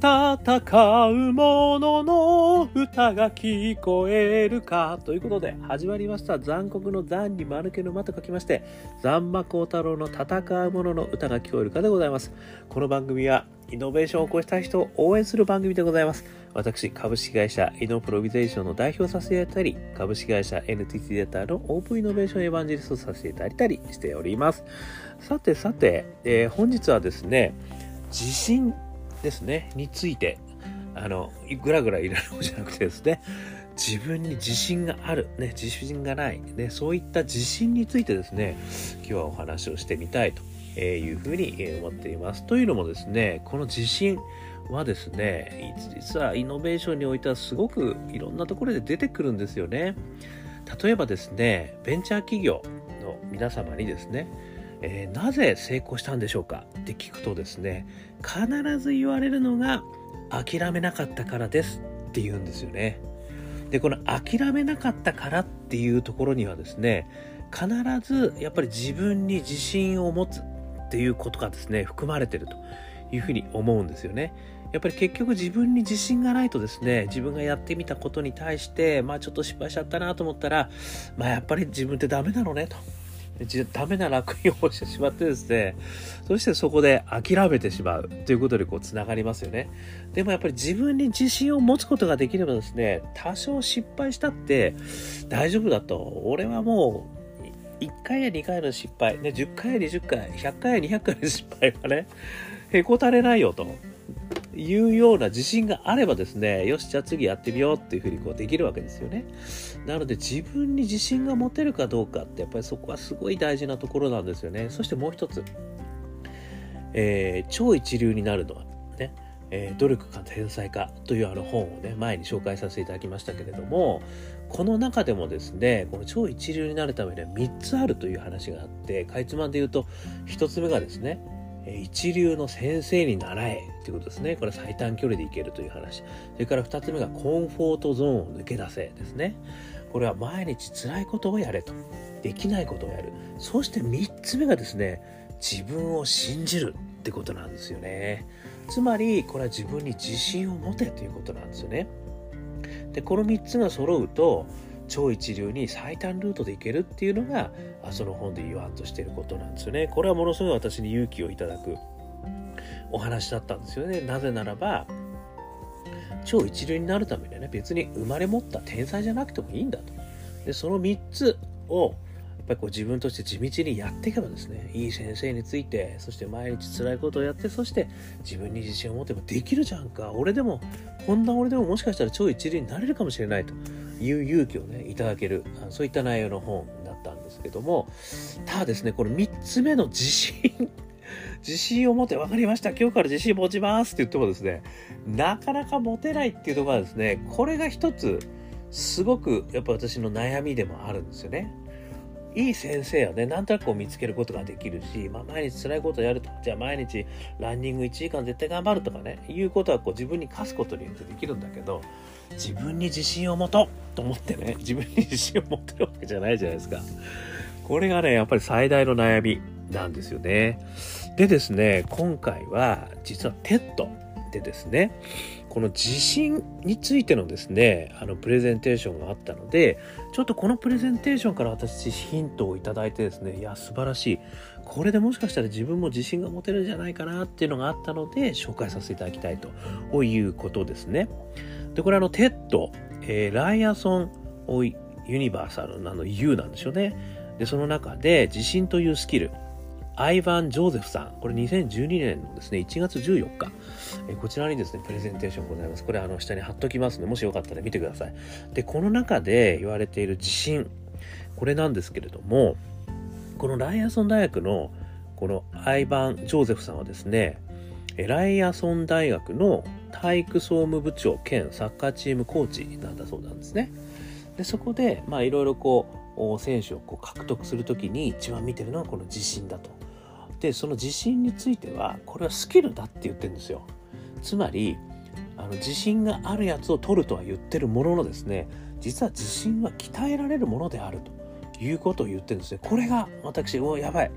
戦う者の歌が聞こえるかということで始まりました。残酷の残に丸けの間と書きまして残馬幸太郎の戦う者の歌が聞こえるかでございます。この番組はイノベーションを起こしたい人を応援する番組でございます。私株式会社イノプロビゼーションの代表させていただいたり株式会社 NTT データのオープンイノベーションエヴァンジェリストさせていただいたりしております。さてさて、えー、本日はですね地震ですね、について、あの、ぐらぐらいられるじゃなくてですね、自分に自信がある、ね、自信がない、ね、そういった自信についてですね、今日はお話をしてみたいというふうに思っています。というのもですね、この自信はですね、実はイノベーションにおいてはすごくいろんなところで出てくるんですよね。例えばですね、ベンチャー企業の皆様にですね、えー、なぜ成功したんでしょうかって聞くとですね必ず言われるのが諦めなかったからですって言うんですよね。でこの諦めなかったからっていうところにはですね必ずやっぱり自分に自信を持つっていうことがですね含まれてるというふうに思うんですよね。やっぱり結局自分に自信がないとですね自分がやってみたことに対してまあちょっと失敗しちゃったなと思ったらまあやっぱり自分ってダメなのねと。ダメな落印をしてしまってですね、そしてそこで諦めてしまうということでこう繋がりますよね。でもやっぱり自分に自信を持つことができればですね、多少失敗したって大丈夫だと。俺はもう1回や2回の失敗、ね、10回や20回、100回や200回の失敗はね、へこたれないよと。いうような自信があればですね、よし、じゃあ次やってみようっていうふうにこうできるわけですよね。なので自分に自信が持てるかどうかってやっぱりそこはすごい大事なところなんですよね。そしてもう一つ、えー、超一流になるのはね、えー、努力か天才かというあの本をね、前に紹介させていただきましたけれども、この中でもですね、この超一流になるためには3つあるという話があって、かいつまんで言うと、1つ目がですね、一流の先生に習えということですね。これ最短距離で行けるという話。それから2つ目がコンフォートゾーンを抜け出せですね。これは毎日辛いことをやれと。できないことをやる。そして3つ目がですね、自分を信じるってことなんですよね。つまり、これは自分に自信を持てということなんですよね。で、この3つが揃うと、超一流に最短ルートで行けるっていうのがその本で言わんとしていることなんですよね。これはものすごい私に勇気をいただくお話だったんですよね。なぜならば超一流になるためにはね別に生まれ持った天才じゃなくてもいいんだと。でその3つをやっぱりこう自分として地道にやっていけばですね、いい先生について、そして毎日辛いことをやって、そして自分に自信を持てばできるじゃんか。俺でも、こんな俺でももしかしたら超一流になれるかもしれないという勇気をね、いただける、そういった内容の本だったんですけども、ただですね、これ3つ目の自信 自信を持て分かりました。今日から自信持ちますって言ってもですねなかなか持てないっていうところはですねこれが一つすごくやっぱ私の悩みでもあるんですよね。いい先生はね、なんとなく見つけることができるし、まあ、毎日辛いことをやると、じゃあ毎日ランニング1時間絶対頑張るとかね、いうことはこう自分に課すことによってできるんだけど、自分に自信を持とうと思ってね、自分に自信を持ってるわけじゃないじゃないですか。これがね、やっぱり最大の悩みなんですよね。でですね、今回は実は TEDでですね、この自信についてのですね、あのプレゼンテーションがあったので、ちょっとこのプレゼンテーションから私ヒントをいただいてですね、いや、素晴らしい。これでもしかしたら自分も自信が持てるんじゃないかなっていうのがあったので、紹介させていただきたいということですね。で、これあの、 TED、えー、ライアソン・ユニバーサルなの U なんですよね。で、その中で、自信というスキル、アイヴァン・ジョーゼフさん、これ2012年のですね、1月14日、えこちらにですね、プレゼンテーションございます。これ、あの、下に貼っときますので、もしよかったら見てください。で、この中で言われている自信、これなんですけれども、このライアソン大学の、このアイヴァン・ジョーゼフさんはですね、ライアソン大学の体育総務部長兼サッカーチームコーチなんだそうなんですね。で、そこで、まあ、いろいろこう、選手をこう獲得するときに一番見てるのはこの自信だと。でその自信についてはこれはスキルだって言ってるんですよ。つまりあの自信があるやつを取るとは言ってるもののですね実は自信は鍛えられるものであるということを言ってるんですね。これが私おやばい。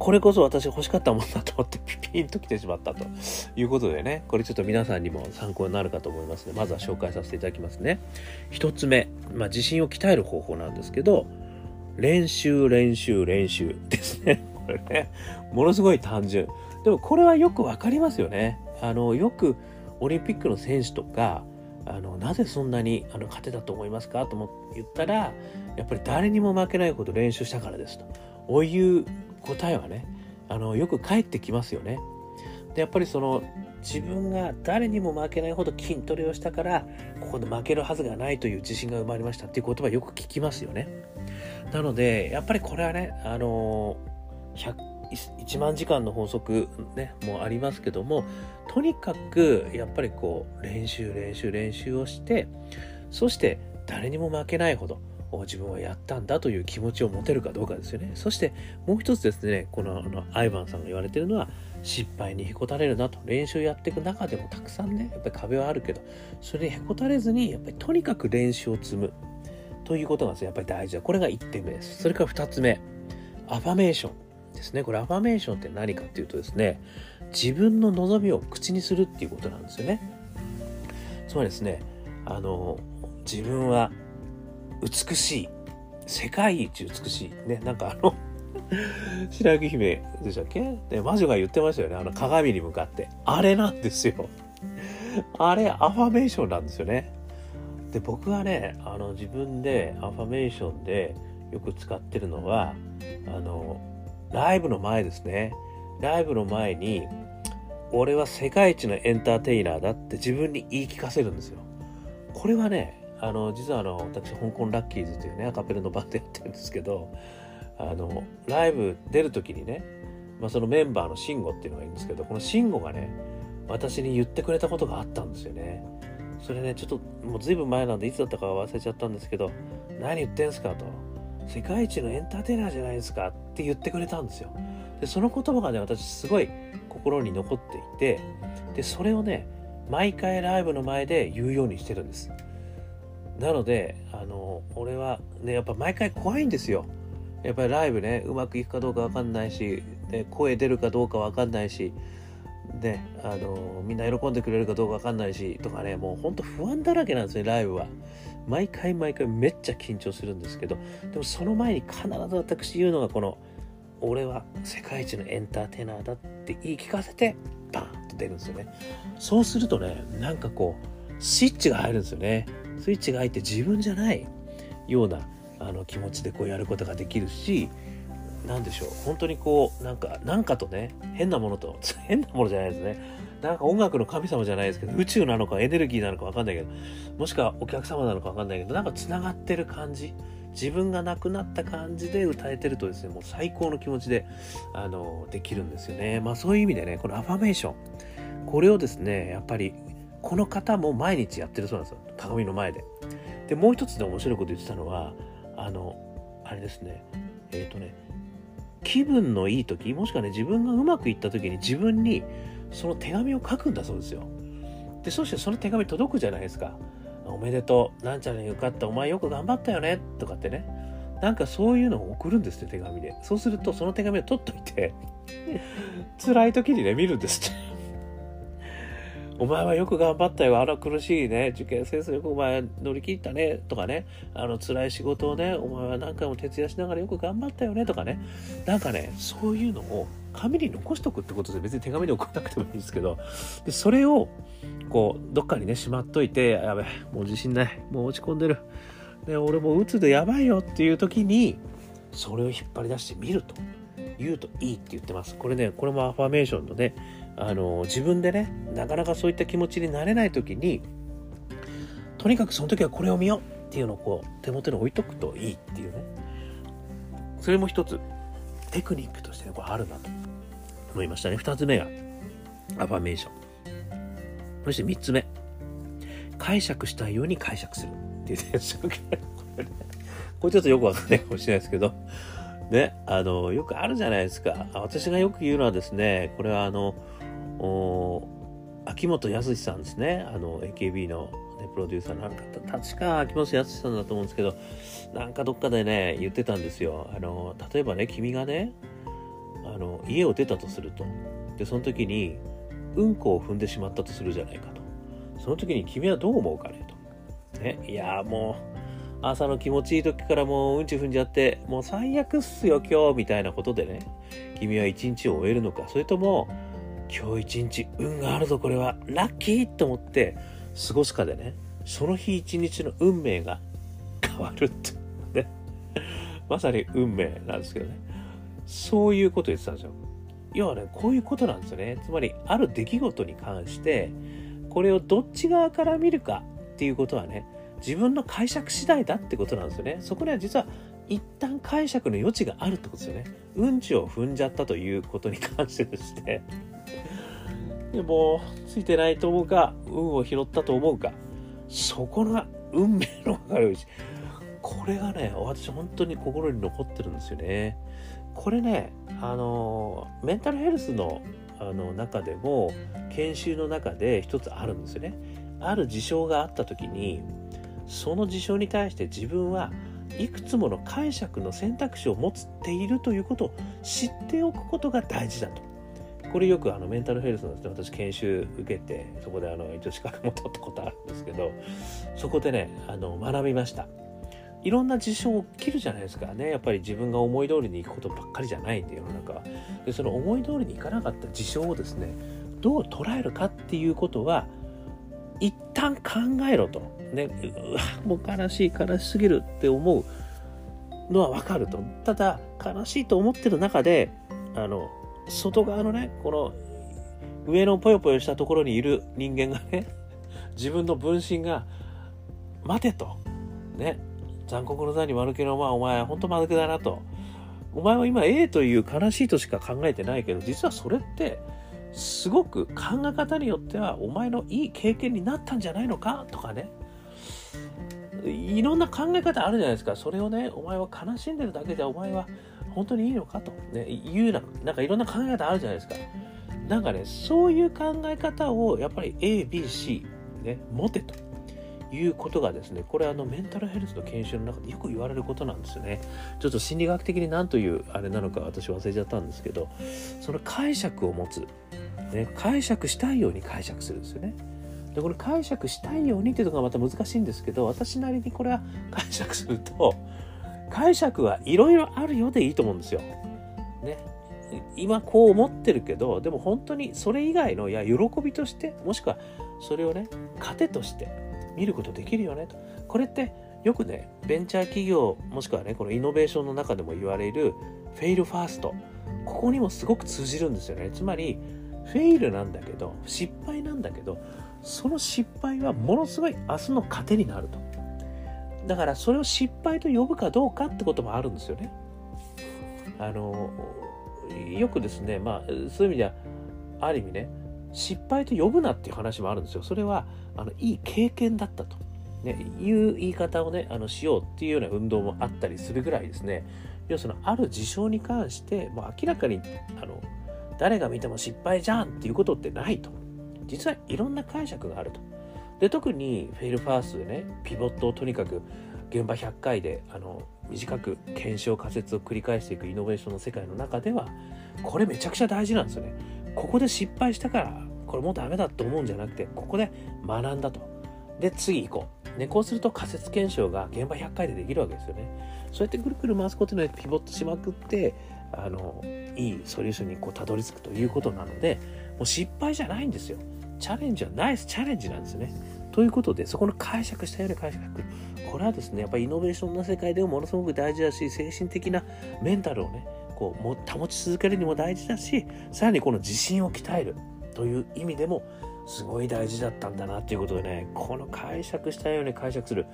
これこそ私欲しかったもんだと思って ピピンと来てしまったということでね、これちょっと皆さんにも参考になるかと思いますので、まずは紹介させていただきますね。一つ目、まあ、自信を鍛える方法なんですけど、練習、練習、練習ですね。これね、ものすごい単純。でもこれはよくわかりますよね。あの、よくオリンピックの選手とか、あのなぜそんなにあの勝てたと思いますかと言ったらやっぱり誰にも負けないほど練習したからですとこういう答えはねあのよく返ってきますよね。でやっぱりその自分が誰にも負けないほど筋トレをしたからここで負けるはずがないという自信が生まれましたっていう言葉よく聞きますよね。なのでやっぱりこれはねあの1万時間の法則、ね、もありますけどもとにかくやっぱりこう練習練習練習をしてそして誰にも負けないほど自分はやったんだという気持ちを持てるかどうかですよね。そしてもう一つですね、このあのアイバンさんが言われてるのは、失敗にへこたれるなと。練習やっていく中でもたくさんね、やっぱり壁はあるけど、それにへこたれずに、やっぱりとにかく練習を積むということがやっぱり大事だ。これが1点目です。それから2つ目、アファメーションですね。これアファメーションって何かっていうとですね、自分の望みを口にするっていうことなんですよね。つまりですね、あの、自分は美しい世界一美しい。ねなんかあの 白雪姫でしたっけ？で魔女が言ってましたよね。あの鏡に向かって。あれなんですよ。あれアファメーションなんですよね。で僕はねあの自分でアファメーションでよく使ってるのはあのライブの前ですね。ライブの前に俺は世界一のエンターテイナーだって自分に言い聞かせるんですよ。これはねあの実はあの私香港ラッキーズというねアカペルのバンドやってるんですけどあのライブ出る時にね、まあ、そのメンバーの慎吾っていうのがいるんですけどこの慎吾がね私に言ってくれたことがあったんですよね。それねちょっともう随分前なんでいつだったか忘れちゃったんですけど何言ってんすかと。世界一のエンターテイナーじゃないですかって言ってくれたんですよ。でその言葉がね私すごい心に残っていてでそれをね毎回ライブの前で言うようにしてるんです。なのであの俺はねやっぱ毎回怖いんですよ。やっぱりライブねうまくいくかどうか分かんないし、ね、声出るかどうか分かんないしであのみんな喜んでくれるかどうか分かんないしとかねもうほんと不安だらけなんですねライブは。毎回毎回めっちゃ緊張するんですけどでもその前に必ず私言うのがこの俺は世界一のエンターテイナーだって言い聞かせてバーンと出るんですよね。そうするとねなんかこうスイッチが入るんですよね。スイッチが入って自分じゃないようなあの気持ちでこうやることができるし何でしょう。本当にこうなんかなんかとね変なものと 変なものじゃないですね。なんか音楽の神様じゃないですけど宇宙なのかエネルギーなのか分かんないけどもしくはお客様なのか分かんないけどなんかつながってる感じ自分が亡くなった感じで歌えてるとですねもう最高の気持ちであのできるんですよね。まあそういう意味でねこのアファメーションこれをですねやっぱりこの方も毎日やってるそうなんですよ。鏡の前で。でもう一つで面白いこと言ってたのはあのあれですね。えっ、ー、とね気分のいい時もしくはね自分がうまくいった時に自分にその手紙を書くんだそうですよ。でそしてその手紙届くじゃないですか。おめでとう。なんちゃらに受かった。お前よく頑張ったよね。とかってね。なんかそういうのを送るんですって手紙で。そうするとその手紙を取っといて辛い時にね見るんですって。お前はよく頑張ったよ。あら苦しいね。受験戦争よくお前乗り切ったね。とかね。あの辛い仕事をね、お前は何回も徹夜しながらよく頑張ったよね。とかね。なんかね、そういうのを紙に残しとくってことで別に手紙で送らなくてもいいんですけど、でそれをこう、どっかにね、しまっといて、やべ、もう自信ない。もう落ち込んでる。で、俺もう鬱でやばいよっていう時に、それを引っ張り出してみると。言うといいって言ってます。これね、これもアファメーションのね、あの自分でねなかなかそういった気持ちになれない時にとにかくその時はこれを見ようっていうのをこう手元に置いとくといいっていうね。それも一つテクニックとしてこれあるなと思いましたね。二つ目がアファメーション。そして三つ目解釈したいように解釈する。っていうねこれちょっとよくわかんない かもしれないですけど。ね、あの、よくあるじゃないですか。私がよく言うのはですね、これはあの、秋元康さんですね。あの、AKB の、ね、プロデューサーなんか、確か秋元康さんだと思うんですけど、なんかどっかでね、言ってたんですよ。あの、例えばね、君がね、あの、家を出たとするとでその時にうんこを踏んでしまったとするじゃないかとその時に君はどう思うかねと、ね、いやもう朝の気持ちいい時からもううんち踏んじゃってもう最悪っすよ今日みたいなことでね君は一日を終えるのかそれとも今日一日運があるぞこれは。ラッキーと思って過ごすかでねその日一日の運命が 変わるってね。まさに運命なんですけどね。そういうこと言ってたんですよ。要はねこういうことなんですよね。つまりある出来事に関してこれをどっち側から見るかっていうことはね自分の解釈次第だってことなんですよね。そこには実は一旦解釈の余地があるってことですよね。うんちを踏んじゃったということに関してですねでもついてないと思うか運を拾ったと思うか。そこが運命の分かれ道。これがね私本当に心に残ってるんですよね。これねあのメンタルヘルスのあの中でも研修の中で一つあるんですよね。ある事象があった時にその事象に対して自分はいくつもの解釈の選択肢を持っているということを知っておくことが大事だと。これよくあのメンタルヘルスの私研修受けてそこであの一応資格も取ったことあるんですけどそこでねあの学びました。いろんな事象起きるじゃないですかね。やっぱり自分が思い通りにいくことばっかりじゃないんで世の中は。でその思い通りにいかなかった事象をですねどう捉えるかっていうことは一旦考えろと。ねうわもう悲しい悲しすぎるって思うのはわかると。ただ悲しいと思ってる中であの外側のねこの上のぽよぽよしたところにいる人間がね 自分の分身が待てと。ね。残酷の座に丸けのまあお前ほんと間抜けだなと。お前は今 A という悲しいとしか考えてないけど実はそれってすごく考え方によってはお前のいい経験になったんじゃないのか？とかね。いろんな考え方あるじゃないですか。それをねお前は悲しんでるだけでお前は本当にいいのかと、ね、いうな。なんかいろんな考え方あるじゃないですか。なんかねそういう考え方をやっぱり ABC ね持てと。いうことがですねこれあのメンタルヘルスの研修の中でよく言われることなんですよね。ちょっと心理学的に何というあれなのか私忘れちゃったんですけどその解釈を持つ、ね、解釈したいように解釈するんですよね。でこれ解釈したいようにっていうのがまた難しいんですけど私なりにこれは解釈すると解釈はいろいろあるよでいいと思うんですよ。ね。今こう思ってるけどでも本当にそれ以外のいや喜びとしてもしくはそれをね糧として見ることできるよねとこれってよくねベンチャー企業もしくはねこのイノベーションの中でも言われるフェイルファーストここにもすごく通じるんですよねつまりフェイルなんだけど失敗なんだけどその失敗はものすごい明日の糧になるとだからそれを失敗と呼ぶかどうかってこともあるんですよね。あのよくですねまあそういう意味ではある意味ね失敗と呼ぶなっていう話もあるんですよ。それはあのいい経験だったと、ね、いう言い方をねあのしようっていうような運動もあったりするぐらいですね要するにある事象に関してもう明らかにあの誰が見ても失敗じゃんっていうことってないと実はいろんな解釈があると。で特にフェイルファーストでねピボットをとにかく現場100回であの短く検証仮説を繰り返していくイノベーションの世界の中ではこれめちゃくちゃ大事なんですよね。ここで失敗したからこれもうダメだと思うんじゃなくてここで学んだと。で次行こう。ね、こうすると仮説検証が現場100回でできるわけですよね。そうやってぐるぐる回すことによってピボットしまくってあのいいソリューションにこうたどり着くということなのでもう失敗じゃないんですよ。チャレンジはナイスチャレンジなんですね。ということで、そこの解釈したような解釈。これはですね、やっぱりイノベーションの世界でもものすごく大事だし、精神的なメンタルをね、こうも保ち続けるにも大事だし、さらにこの自信を鍛えるという意味でも、すごい大事だったんだなっていうことでね、この解釈したように解釈する。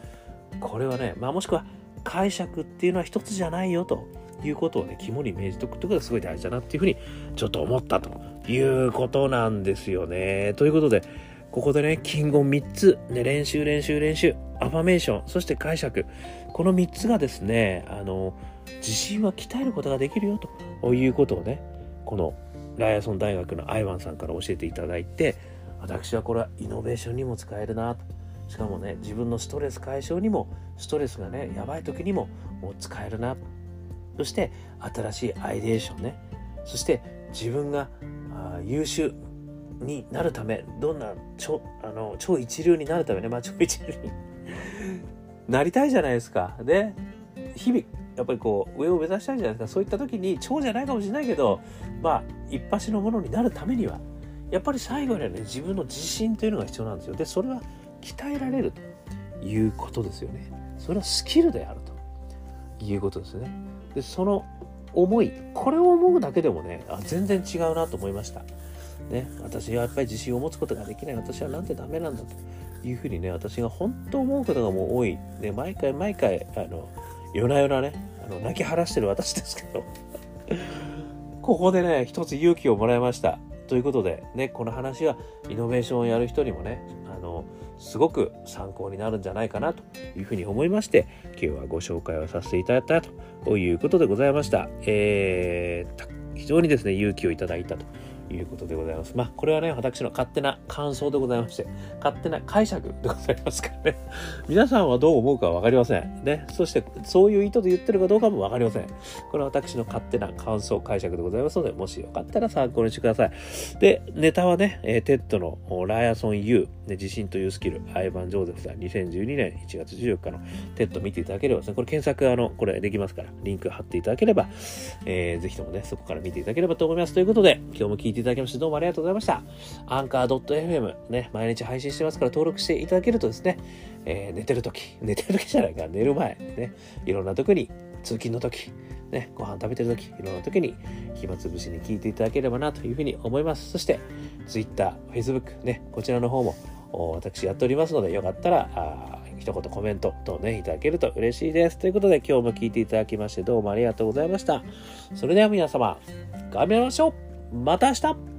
これはね、まあもしくは解釈っていうのは一つじゃないよということをね、肝に銘じておくってことがすごい大事だなっていうふうにちょっと思ったということなんですよね。ということで、ここでね、金言3つ、ね、練習、練習、練習、アファメーション、そして解釈。この3つがですね、あの、自信は鍛えることができるよということをね、このライアソン大学のアイワンさんから教えていただいて、私はこれはイノベーションにも使えるなとしかもね、自分のストレス解消にも、ストレスがね、やばい時にももう使えるな。そして新しいアイデーションね。そして自分があ優秀になるためどんな超あの超一流になるためね。まあ超一流に。なりたいじゃないですか。で日々やっぱりこう上を目指したいじゃないですか。そういった時に超じゃないかもしれないけどまあ一発のものになるためにはやっぱり最後にはね自分の自信というのが必要なんですよ。でそれは鍛えられるということですよね。それはスキルであるということですね。でその思いこれを思うだけでもねあ全然違うなと思いました。ね私はやっぱり自信を持つことができない。私はなんてダメなんだというふうにね私が本当思うことがもう多い。ね毎回毎回あの夜な夜なねあの泣き晴らしてる私ですけど。ここでね一つ勇気をもらいました。ということでねこの話はイノベーションをやる人にもねあのすごく参考になるんじゃないかなというふうに思いまして今日はご紹介をさせていただいたということでございました。えー、非常にですね勇気をいただいたということでございます。まあ、これはね、私の勝手な感想でございまして、勝手な解釈でございますからね。皆さんはどう思うかわかりません。ね。そして、そういう意図で言ってるかどうかもわかりません。これは私の勝手な感想、解釈でございますので、もしよかったら参考にしてください。で、ネタはね、えー、 TEDの Ryerson U、ね、自信というスキル、アイバン・ジョーゼフさん、2012年1月14日の TED見ていただければですね、これ検索、あの、これできますから、リンク貼っていただければ、えー、ぜひともね、そこから見ていただければと思います。ということで、今日も聞いてていただきまして、どうもありがとうございました。 Anchor.fm ね、毎日配信してますから登録していただけるとですね、えー、寝てる時、寝てる時じゃないか、寝る前、ね、いろんな時に、通勤の時、ね、ご飯食べてる時、いろんな時に暇つぶしに聞いていただければなというふうに思います。そして、Twitter、Facebook、ね、こちらの方も私やっておりますので、よかったら、あ一言コメント等ね、いただけると嬉しいです。ということで、今日も聞いていただきまして、どうもありがとうございました。それでは皆様、頑張りましょうまた明日。